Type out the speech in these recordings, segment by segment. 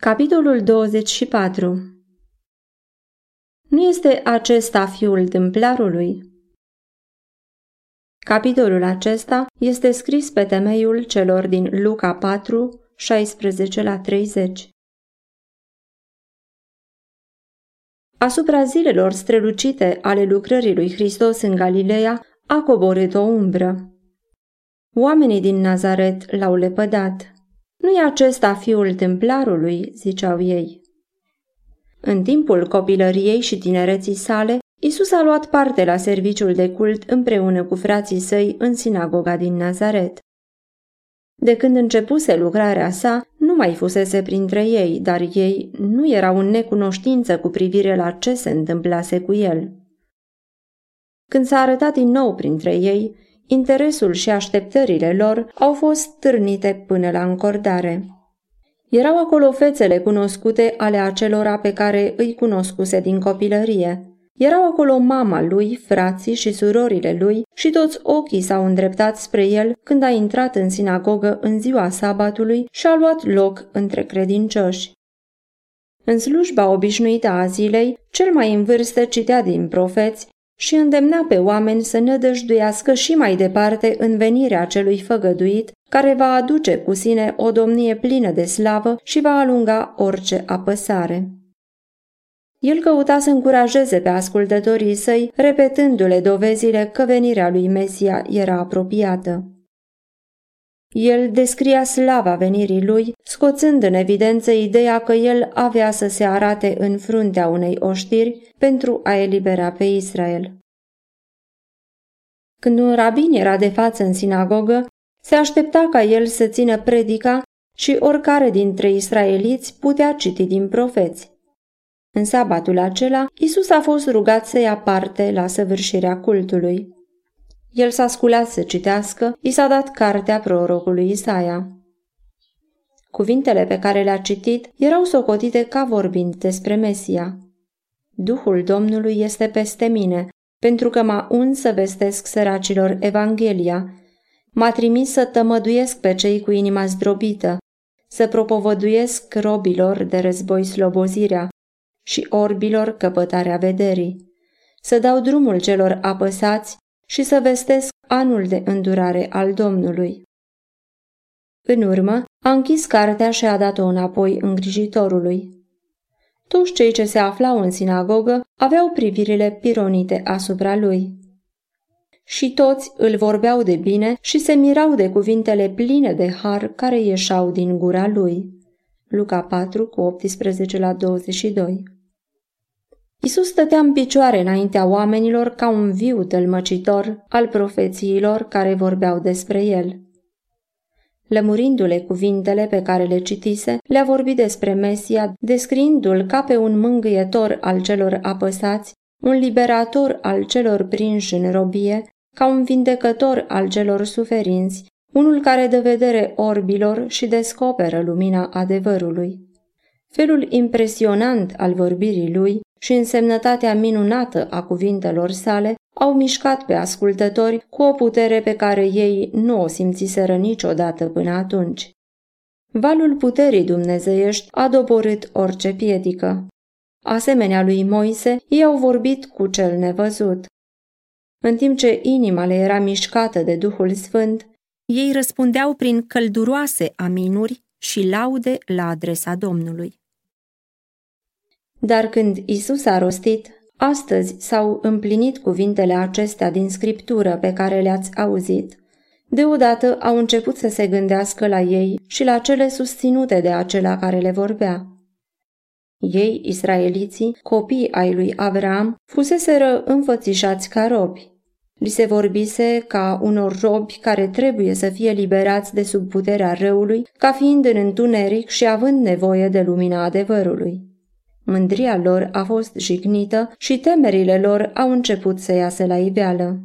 Capitolul 24 Nu este acesta fiul templarului? Capitolul acesta este scris pe temeiul celor din Luca 4, 16 la 30. Asupra zilelor strălucite ale lucrării lui Hristos în Galileea a coborât o umbră. Oamenii din Nazaret l-au lepădat. Nu e acesta fiul templarului, ziceau ei. În timpul copilăriei și tinereții sale, Isus a luat parte la serviciul de cult împreună cu frații săi în sinagoga din Nazaret. De când începuse lucrarea sa, nu mai fusese printre ei, dar ei nu erau în necunoștință cu privire la ce se întâmplase cu el. Când s-a arătat din nou printre ei, interesul și așteptările lor au fost târnite până la încordare. Erau acolo fețele cunoscute ale acelora pe care îi cunoscuse din copilărie. Erau acolo mama lui, frații și surorile lui și toți ochii s-au îndreptat spre el când a intrat în sinagogă în ziua sabatului și a luat loc între credincioși. În slujba obișnuită a zilei, cel mai în vârstă citea din profeți și îndemna pe oameni să nădăjduiască și mai departe în venirea celui făgăduit, care va aduce cu sine o domnie plină de slavă și va alunga orice apăsare. El căuta să încurajeze pe ascultătorii săi, repetându-le dovezile că venirea lui Mesia era apropiată. El descria slava venirii lui, scoțând în evidență ideea că el avea să se arate în fruntea unei oștiri pentru a elibera pe Israel. Când un rabin era de față în sinagogă, se aștepta ca el să țină predica și oricare dintre israeliți putea citi din profeți. În sabatul acela, Isus a fost rugat să ia parte la săvârșirea cultului. El s-a sculat să citească, i s-a dat cartea prorocului Isaia. Cuvintele pe care le-a citit erau socotite ca vorbind despre Mesia. Duhul Domnului este peste mine, pentru că m-a uns să vestesc săracilor Evanghelia. M-a trimis să tămăduiesc pe cei cu inima zdrobită, să propovăduiesc robilor de război slobozirea și orbilor căpătarea vederii, să dau drumul celor apăsați și să vestesc anul de îndurare al Domnului. În urmă, a închis cartea și a dat-o înapoi îngrijitorului. Toți cei ce se aflau în sinagogă aveau privirile pironite asupra lui. Și toți îl vorbeau de bine și se mirau de cuvintele pline de har care ieșau din gura lui. Luca 4 cu 18 la 22 Isus stătea în picioare înaintea oamenilor ca un viu tălmăcitor al profețiilor care vorbeau despre el. Lămurindu-le cuvintele pe care le citise, le-a vorbit despre Mesia, descriindu-l ca pe un mângâietor al celor apăsați, un liberator al celor prinși în robie, ca un vindecător al celor suferinți, unul care dă vedere orbilor și descoperă lumina adevărului. Felul impresionant al vorbirii lui și însemnătatea minunată a cuvintelor sale au mișcat pe ascultători cu o putere pe care ei nu o simțiseră niciodată până atunci. Valul puterii dumnezeiești a doborât orice piedică. Asemenea lui Moise, ei au vorbit cu cel nevăzut. În timp ce inima le era mișcată de Duhul Sfânt, ei răspundeau prin călduroase aminuri și laude la adresa Domnului. Dar când Isus a rostit, astăzi s-au împlinit cuvintele acestea din scriptură pe care le-ați auzit. Deodată au început să se gândească la ei și la cele susținute de acela care le vorbea. Ei, israeliții, copii ai lui Avram, fuseseră înfățișați ca robi. Li se vorbise ca unor robi care trebuie să fie liberați de sub puterea răului, ca fiind în întuneric și având nevoie de lumina adevărului. Mândria lor a fost jignită și temerile lor au început să iasă la iveală.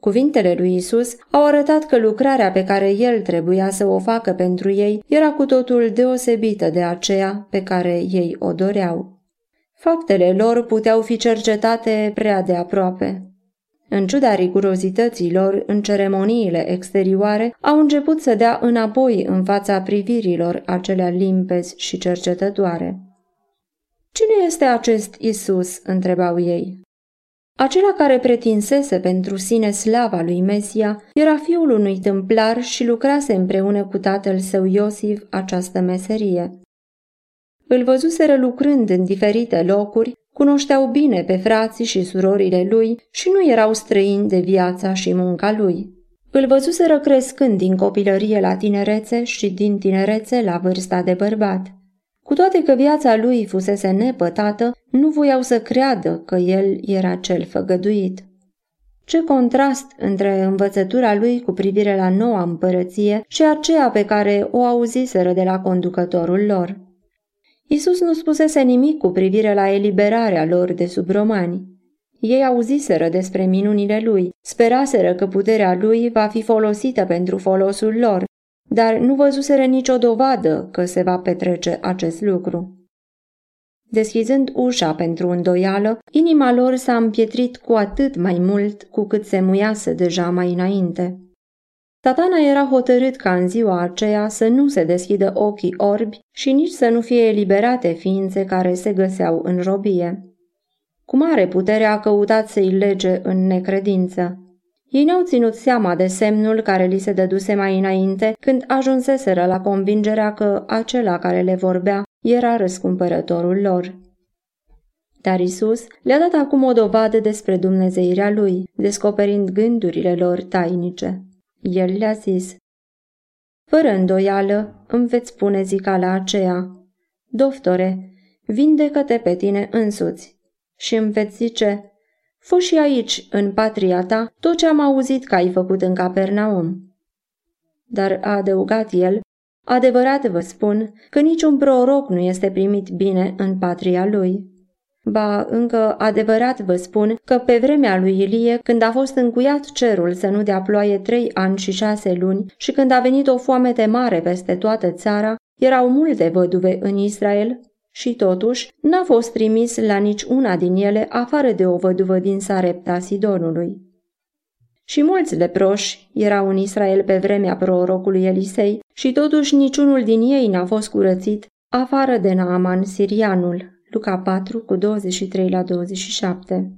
Cuvintele lui Isus au arătat că lucrarea pe care el trebuia să o facă pentru ei era cu totul deosebită de aceea pe care ei o doreau. Faptele lor puteau fi cercetate prea de aproape. în ciuda rigurozităților în ceremoniile exterioare, au început să dea înapoi în fața privirilor acelea limpezi și cercetătoare. Cine este acest Isus? întrebau ei. Acela care pretinsese pentru sine slava lui Mesia era fiul unui tâmplar și lucrase împreună cu tatăl său Iosif această meserie. Îl văzuseră lucrând în diferite locuri, cunoșteau bine pe frații și surorile lui și nu erau străini de viața și munca lui. Îl văzuseră crescând din copilărie la tinerețe și din tinerețe la vârsta de bărbat. Cu toate că viața lui fusese nepătată, nu voiau să creadă că el era cel făgăduit. Ce contrast între învățătura lui cu privire la noua împărăție și aceea pe care o auziseră de la conducătorul lor. Isus nu spusese nimic cu privire la eliberarea lor de sub romani. Ei auziseră despre minunile lui, speraseră că puterea lui va fi folosită pentru folosul lor, dar nu văzuseră nicio dovadă că se va petrece acest lucru. Deschizând ușa pentru îndoială, inima lor s-a împietrit cu atât mai mult cu cât se muiase deja mai înainte. Satana era hotărât ca în ziua aceea să nu se deschidă ochii orbi și nici să nu fie eliberate ființe care se găseau în robie. Cu mare putere a căutat să-i lege în necredință. Ei n-au ținut seama de semnul care li se dăduse mai înainte când ajunseseră la convingerea că acela care le vorbea era răscumpărătorul lor. Dar Isus le-a dat acum o dovadă despre Dumnezeirea lui, descoperind gândurile lor tainice. El le-a zis, Fără îndoială îmi veți spune zicala aceea, Doftore, vindecă-te pe tine însuți. Și îmi veți zice, Fă și aici, în patria ta, tot ce am auzit că ai făcut în Capernaum. Dar a adăugat el, adevărat vă spun că niciun proroc nu este primit bine în patria lui. Ba, încă adevărat vă spun că pe vremea lui Ilie, când a fost încuiat cerul să nu dea ploaie trei ani și șase luni și când a venit o foamete mare peste toată țara, erau multe văduve în Israel și totuși n-a fost trimis la nici una din ele afară de o văduvă din Sarepta Sidonului. Și mulți leproși erau în Israel pe vremea prorocului Elisei și totuși niciunul din ei n-a fost curățit afară de Naaman sirianul. Luca 4 cu 23 la 27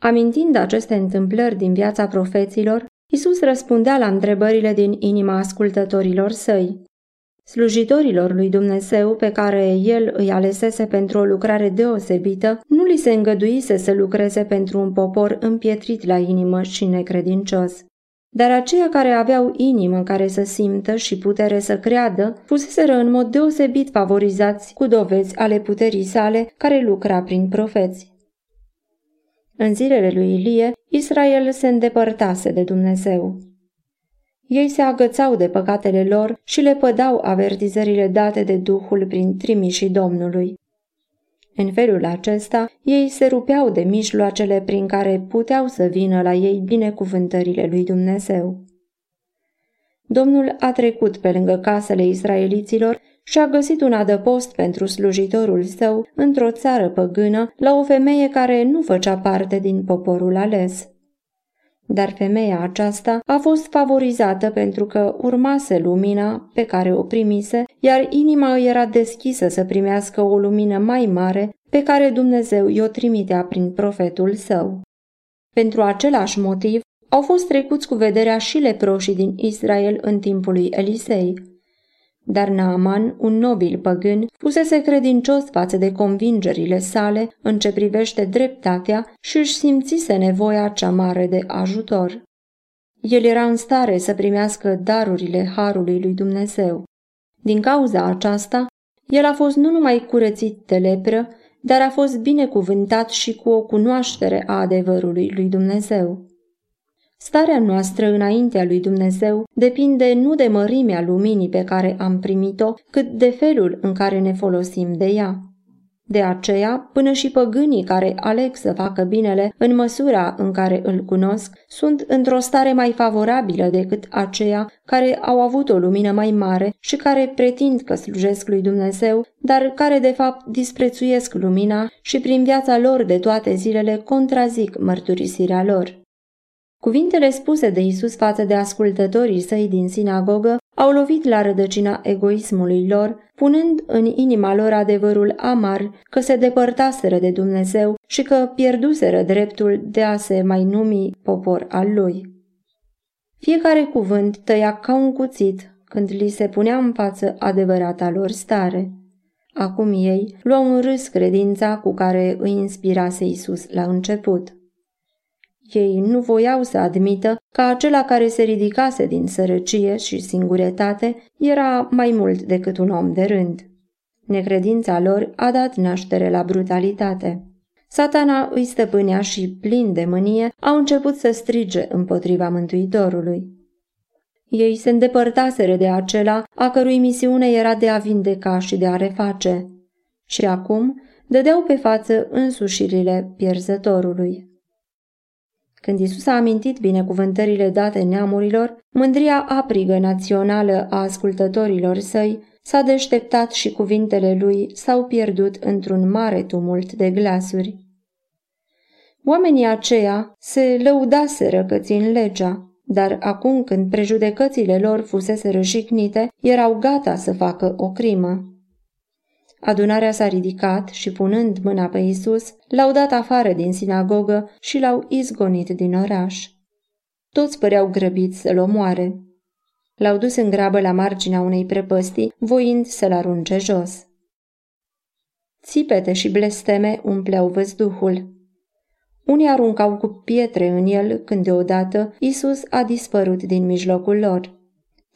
Amintind aceste întâmplări din viața profeților, Isus răspundea la întrebările din inima ascultătorilor săi. Slujitorilor lui Dumnezeu pe care el îi alesese pentru o lucrare deosebită, nu li se îngăduise să lucreze pentru un popor împietrit la inimă și necredincios. Dar aceia care aveau inimă care să simtă și putere să creadă, fuseseră în mod deosebit favorizați cu dovezi ale puterii sale care lucra prin profeți. În zilele lui Ilie, Israel se îndepărtase de Dumnezeu. Ei se agățau de păcatele lor și le pădau avertizările date de Duhul prin trimișii Domnului. În felul acesta, ei se rupeau de mijloacele prin care puteau să vină la ei binecuvântările lui Dumnezeu. Domnul a trecut pe lângă casele israeliților și a găsit un adăpost pentru slujitorul său într-o țară păgână la o femeie care nu făcea parte din poporul ales. Dar femeia aceasta a fost favorizată pentru că urmase lumina pe care o primise, iar inima îi era deschisă să primească o lumină mai mare pe care Dumnezeu i-o trimitea prin profetul său. Pentru același motiv, au fost trecuți cu vederea și leproșii din Israel în timpul lui Elisei, dar Naaman, un nobil păgân, fusese credincios față de convingerile sale în ce privește dreptatea și își simțise nevoia cea mare de ajutor. El era în stare să primească darurile harului lui Dumnezeu. Din cauza aceasta, el a fost nu numai curățit de lepră, dar a fost binecuvântat și cu o cunoaștere a adevărului lui Dumnezeu. Starea noastră înaintea lui Dumnezeu depinde nu de mărimea luminii pe care am primit-o, cât de felul în care ne folosim de ea. De aceea, până și păgânii care aleg să facă binele în măsura în care îl cunosc, sunt într-o stare mai favorabilă decât aceia care au avut o lumină mai mare și care pretind că slujesc lui Dumnezeu, dar care de fapt disprețuiesc lumina și prin viața lor de toate zilele contrazic mărturisirea lor. Cuvintele spuse de Isus față de ascultătorii săi din sinagogă au lovit la rădăcina egoismului lor, punând în inima lor adevărul amar că se depărtaseră de Dumnezeu și că pierduseră dreptul de a se mai numi popor al lui. Fiecare cuvânt tăia ca un cuțit când li se punea în față adevărata lor stare. Acum ei luau în râs credința cu care îi inspirase Isus la început. Ei nu voiau să admită că acela care se ridicase din sărăcie și singurătate era mai mult decât un om de rând. Necredința lor a dat naștere la brutalitate. Satana îi stăpânea și, plin de mânie, au început să strige împotriva Mântuitorului. Ei se îndepărtaseră de acela a cărui misiune era de a vindeca și de a reface. Și acum dădeau pe față însușirile pierzătorului. Când Isus a amintit binecuvântările date neamurilor, mândria aprigă națională a ascultătorilor săi s-a deșteptat și cuvintele lui s-au pierdut într-un mare tumult de glasuri. Oamenii aceia se lăudaseră că țin legea, dar acum când prejudecățile lor fusese răjignite, erau gata să facă o crimă. Adunarea s-a ridicat și, punând mâna pe Isus, l-au dat afară din sinagogă și l-au izgonit din oraș. Toți păreau grăbiți să-l omoare. L-au dus în grabă la marginea unei prepăstii, voind să-l arunce jos. Țipete și blesteme umpleau văzduhul. Unii aruncau cu pietre în el când deodată Isus a dispărut din mijlocul lor.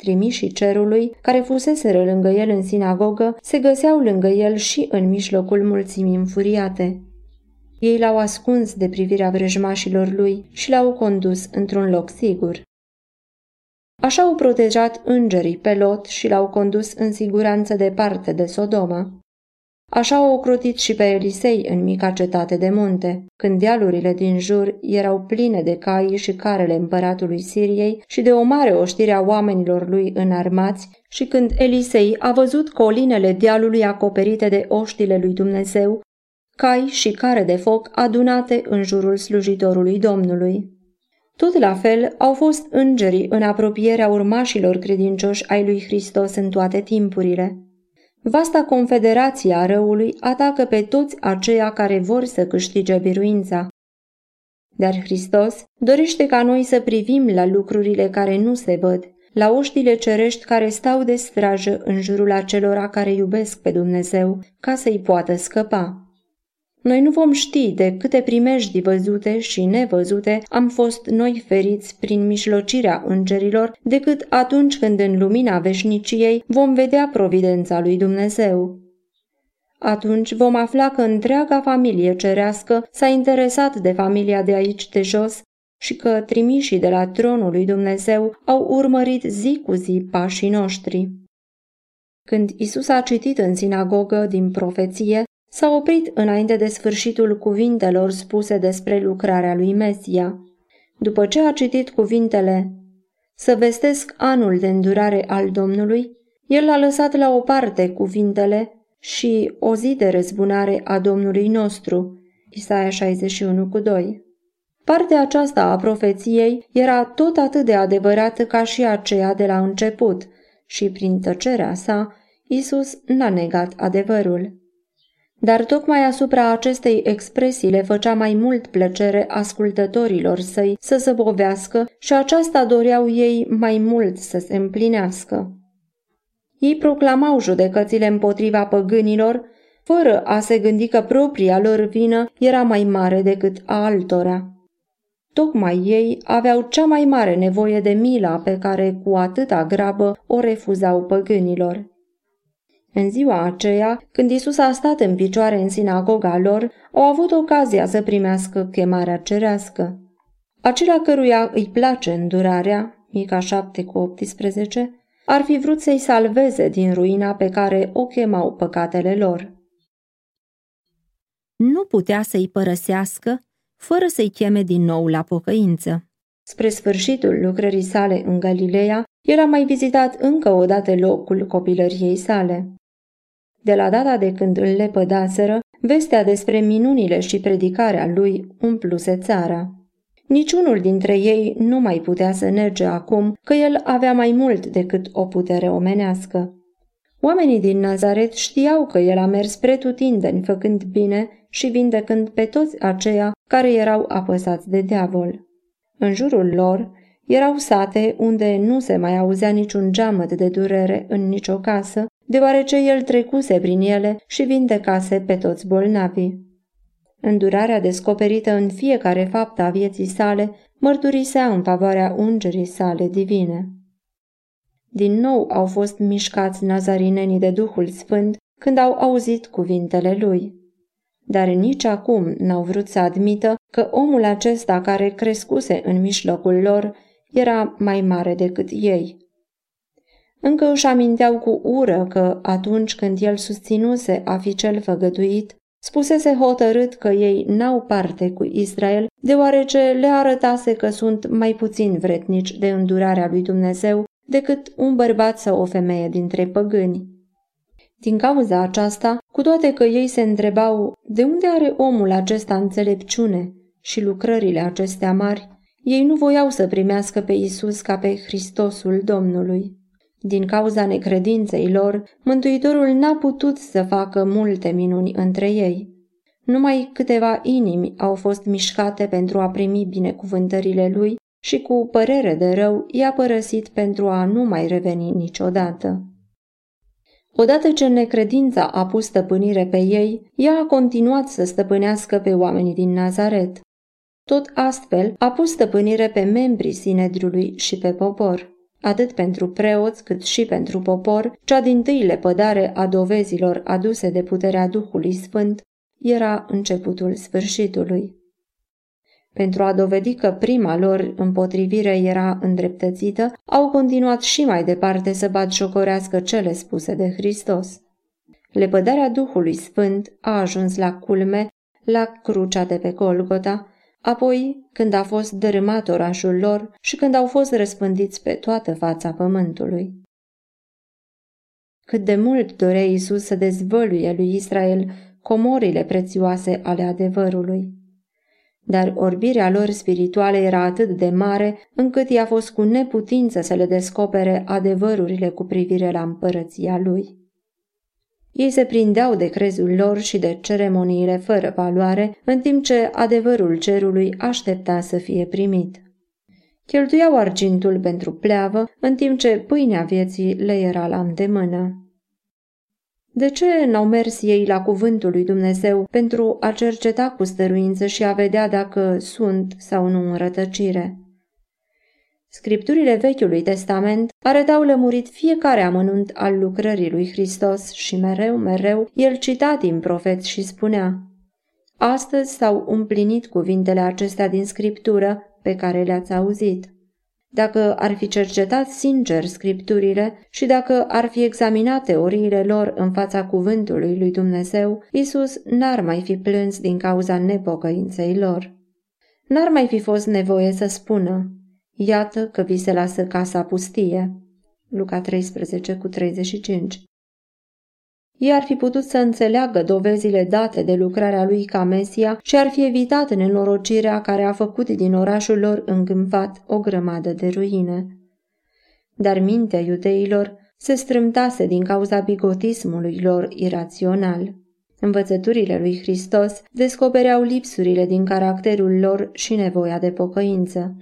Trimișii cerului, care fuseseră lângă el în sinagogă, se găseau lângă el și în mijlocul mulțimii înfuriate. Ei l-au ascuns de privirea vrăjmașilor lui și l-au condus într-un loc sigur. Așa au protejat îngerii pe Lot și l-au condus în siguranță departe de Sodoma. Așa au ocrotit și pe Elisei în mica cetate de munte, când dealurile din jur erau pline de cai și carele împăratului Siriei și de o mare oștire a oamenilor lui înarmați și când Elisei a văzut colinele dealului acoperite de oștile lui Dumnezeu, cai și care de foc adunate în jurul slujitorului Domnului. Tot la fel au fost îngerii în apropierea urmașilor credincioși ai lui Hristos în toate timpurile. Vasta confederație a răului atacă pe toți aceia care vor să câștige biruința. Dar Hristos dorește ca noi să privim la lucrurile care nu se văd, la oștile cerești care stau de strajă în jurul acelora care iubesc pe Dumnezeu, ca să-i poată scăpa. Noi nu vom ști de câte primejdii văzute și nevăzute am fost noi feriți prin mijlocirea îngerilor, decât atunci când în lumina veșniciei vom vedea providența lui Dumnezeu. Atunci vom afla că întreaga familie cerească s-a interesat de familia de aici de jos și că trimișii de la tronul lui Dumnezeu au urmărit zi cu zi pașii noștri. Când Isus a citit în sinagogă din profeție, S-a oprit înainte de sfârșitul cuvintelor spuse despre lucrarea lui Mesia. După ce a citit cuvintele Să vestesc anul de îndurare al Domnului, el a lăsat la o parte cuvintele și o zi de răzbunare a Domnului nostru, Isaia 61 cu 2. Partea aceasta a profeției era tot atât de adevărată ca și aceea de la început și prin tăcerea sa, Isus n-a negat adevărul. Dar tocmai asupra acestei expresii le făcea mai mult plăcere ascultătorilor săi să zăbovească și aceasta doreau ei mai mult să se împlinească. Ei proclamau judecățile împotriva păgânilor, fără a se gândi că propria lor vină era mai mare decât a altora. Tocmai ei aveau cea mai mare nevoie de mila pe care cu atâta grabă o refuzau păgânilor. În ziua aceea, când Isus a stat în picioare în sinagoga lor, au avut ocazia să primească chemarea cerească. Acela căruia îi place îndurarea, Mica 7 cu 18, ar fi vrut să-i salveze din ruina pe care o chemau păcatele lor. nu putea să-i părăsească fără să-i cheme din nou la pocăință. Spre sfârșitul lucrării sale în Galileea, el a mai vizitat încă o dată locul copilăriei sale. De la data de când îl lepădaseră, vestea despre minunile și predicarea lui umpluse țara. Niciunul dintre ei nu mai putea să nege acum că el avea mai mult decât o putere omenească. Oamenii din Nazaret știau că el a mers pretutindeni făcând bine și vindecând pe toți aceia care erau apăsați de diavol. În jurul lor erau sate unde nu se mai auzea niciun geamăt de durere în nicio casă, deoarece el trecuse prin ele și vindecase pe toți bolnavii. Îndurarea descoperită în fiecare faptă a vieții sale mărturisea în favoarea ungerii sale divine. Din nou au fost mișcați nazarinenii de Duhul Sfânt când au auzit cuvintele lui. Dar nici acum n-au vrut să admită că omul acesta care crescuse în mijlocul lor era mai mare decât ei. Încă își aminteau cu ură că atunci când el susținuse a fi cel făgăduit, spusese hotărât că ei n-au parte cu Israel, deoarece le arătase că sunt mai puțin vretnici de îndurarea lui Dumnezeu decât un bărbat sau o femeie dintre păgâni. Din cauza aceasta, cu toate că ei se întrebau de unde are omul acesta înțelepciune și lucrările acestea mari, ei nu voiau să primească pe Isus ca pe Hristosul Domnului. Din cauza necredinței lor, Mântuitorul n-a putut să facă multe minuni între ei. Numai câteva inimi au fost mișcate pentru a primi binecuvântările lui și cu părere de rău i-a părăsit pentru a nu mai reveni niciodată. Odată ce necredința a pus stăpânire pe ei, ea a continuat să stăpânească pe oamenii din Nazaret. Tot astfel a pus stăpânire pe membrii Sinedriului și pe popor. Atât pentru preoți cât și pentru popor, cea din tâi lepădare a dovezilor aduse de puterea Duhului Sfânt era începutul sfârșitului. Pentru a dovedi că prima lor împotrivire era îndreptățită, au continuat și mai departe să batjocorească cele spuse de Hristos. Lepădarea Duhului Sfânt a ajuns la culme, la crucea de pe Golgota, apoi când a fost dărâmat orașul lor și când au fost răspândiți pe toată fața pământului. Cât de mult dorea Isus să dezvăluie lui Israel comorile prețioase ale adevărului dar orbirea lor spirituală era atât de mare încât i-a fost cu neputință să le descopere adevărurile cu privire la împărăția lui. Ei se prindeau de crezul lor și de ceremoniile fără valoare, în timp ce adevărul cerului aștepta să fie primit. Cheltuiau argintul pentru pleavă, în timp ce pâinea vieții le era la îndemână. De ce n-au mers ei la cuvântul lui Dumnezeu pentru a cerceta cu stăruință și a vedea dacă sunt sau nu în rătăcire? Scripturile Vechiului Testament arătau lămurit fiecare amănunt al lucrării lui Hristos și mereu, mereu, el cita din profeți și spunea Astăzi s-au împlinit cuvintele acestea din Scriptură pe care le-ați auzit. Dacă ar fi cercetat sincer scripturile și dacă ar fi examinat teoriile lor în fața cuvântului lui Dumnezeu, Isus n-ar mai fi plâns din cauza nepocăinței lor. N-ar mai fi fost nevoie să spună, iată că vi se lasă casa pustie. Luca 13 cu 35 ei ar fi putut să înțeleagă dovezile date de lucrarea lui ca Mesia și ar fi evitat nenorocirea care a făcut din orașul lor îngâmpat o grămadă de ruine. Dar mintea iudeilor se strâmtase din cauza bigotismului lor irațional. Învățăturile lui Hristos descopereau lipsurile din caracterul lor și nevoia de pocăință.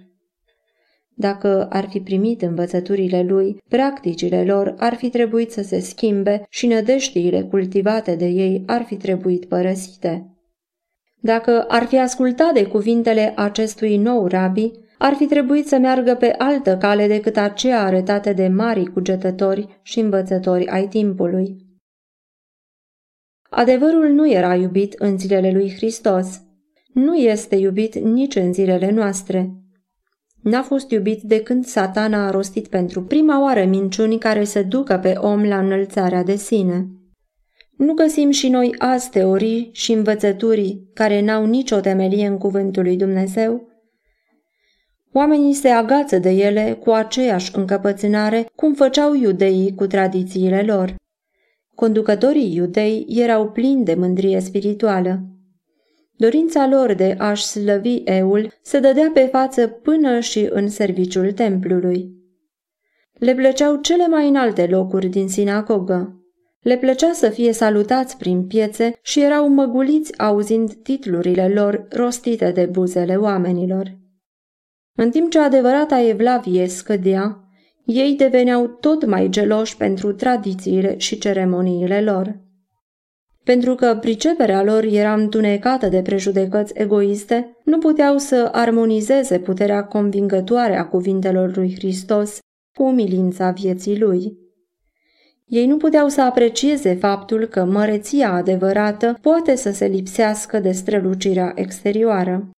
Dacă ar fi primit învățăturile lui, practicile lor ar fi trebuit să se schimbe și nădeștiile cultivate de ei ar fi trebuit părăsite. Dacă ar fi ascultat de cuvintele acestui nou rabi, ar fi trebuit să meargă pe altă cale decât aceea arătată de mari cugetători și învățători ai timpului. Adevărul nu era iubit în zilele lui Hristos. Nu este iubit nici în zilele noastre. N-a fost iubit de când satana a rostit pentru prima oară minciuni care să ducă pe om la înălțarea de sine. Nu găsim și noi azi teorii și învățături care n-au nicio temelie în cuvântul lui Dumnezeu? Oamenii se agață de ele cu aceeași încăpățânare cum făceau iudeii cu tradițiile lor. Conducătorii iudei erau plini de mândrie spirituală. Dorința lor de a-și slăvi eul se dădea pe față până și în serviciul templului. Le plăceau cele mai înalte locuri din sinagogă. Le plăcea să fie salutați prin piețe și erau măguliți auzind titlurile lor rostite de buzele oamenilor. În timp ce adevărata evlavie scădea, ei deveneau tot mai geloși pentru tradițiile și ceremoniile lor. Pentru că priceperea lor era întunecată de prejudecăți egoiste, nu puteau să armonizeze puterea convingătoare a cuvintelor lui Hristos cu umilința vieții lui. Ei nu puteau să aprecieze faptul că măreția adevărată poate să se lipsească de strălucirea exterioară.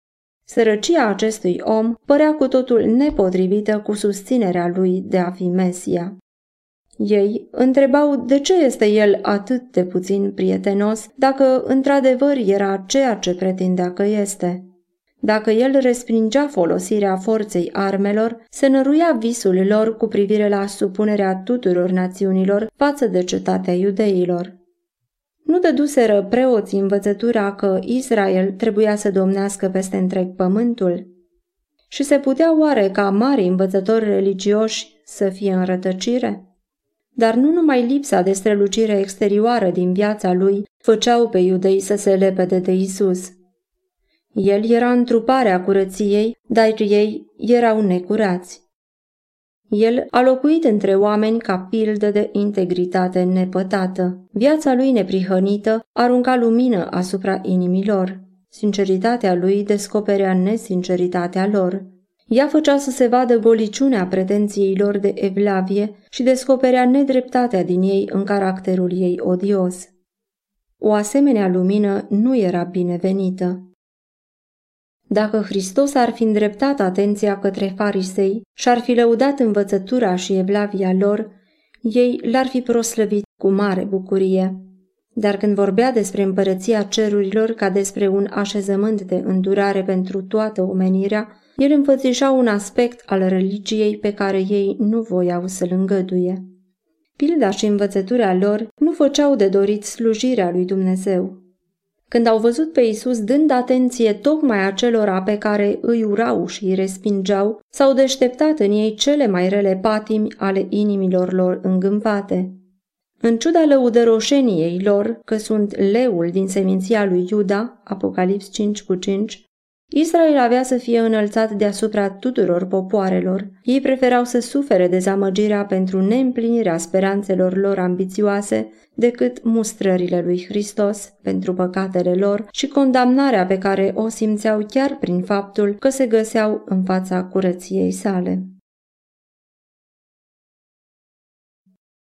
Sărăcia acestui om părea cu totul nepotrivită cu susținerea lui de a fi Mesia. Ei întrebau de ce este el atât de puțin prietenos dacă într-adevăr era ceea ce pretindea că este. Dacă el respingea folosirea forței armelor, se năruia visul lor cu privire la supunerea tuturor națiunilor față de cetatea iudeilor. Nu dăduseră preoții învățătura că Israel trebuia să domnească peste întreg pământul? Și se putea oare ca mari învățători religioși să fie în rătăcire? Dar nu numai lipsa de strălucire exterioară din viața lui făceau pe iudei să se lepede de Isus. El era întruparea curăției, dar ei erau necurați. El a locuit între oameni ca pildă de integritate nepătată. Viața lui neprihănită arunca lumină asupra inimilor. Sinceritatea lui descoperea nesinceritatea lor. Ea făcea să se vadă goliciunea pretenției lor de evlavie și descoperea nedreptatea din ei în caracterul ei odios. O asemenea lumină nu era binevenită. Dacă Hristos ar fi îndreptat atenția către farisei și ar fi lăudat învățătura și evlavia lor, ei l-ar fi proslăvit cu mare bucurie. Dar când vorbea despre împărăția cerurilor ca despre un așezământ de îndurare pentru toată omenirea, el înfățișa un aspect al religiei pe care ei nu voiau să-l îngăduie. Pilda și învățătura lor nu făceau de dorit slujirea lui Dumnezeu. Când au văzut pe Isus dând atenție tocmai acelora pe care îi urau și îi respingeau, s-au deșteptat în ei cele mai rele patimi ale inimilor lor îngâmpate. În ciuda lăudăroșeniei lor, că sunt leul din seminția lui Iuda, Apocalips 5 cu 5, Israel avea să fie înălțat deasupra tuturor popoarelor. Ei preferau să sufere dezamăgirea pentru neîmplinirea speranțelor lor ambițioase decât mustrările lui Hristos pentru păcatele lor și condamnarea pe care o simțeau chiar prin faptul că se găseau în fața curăției sale.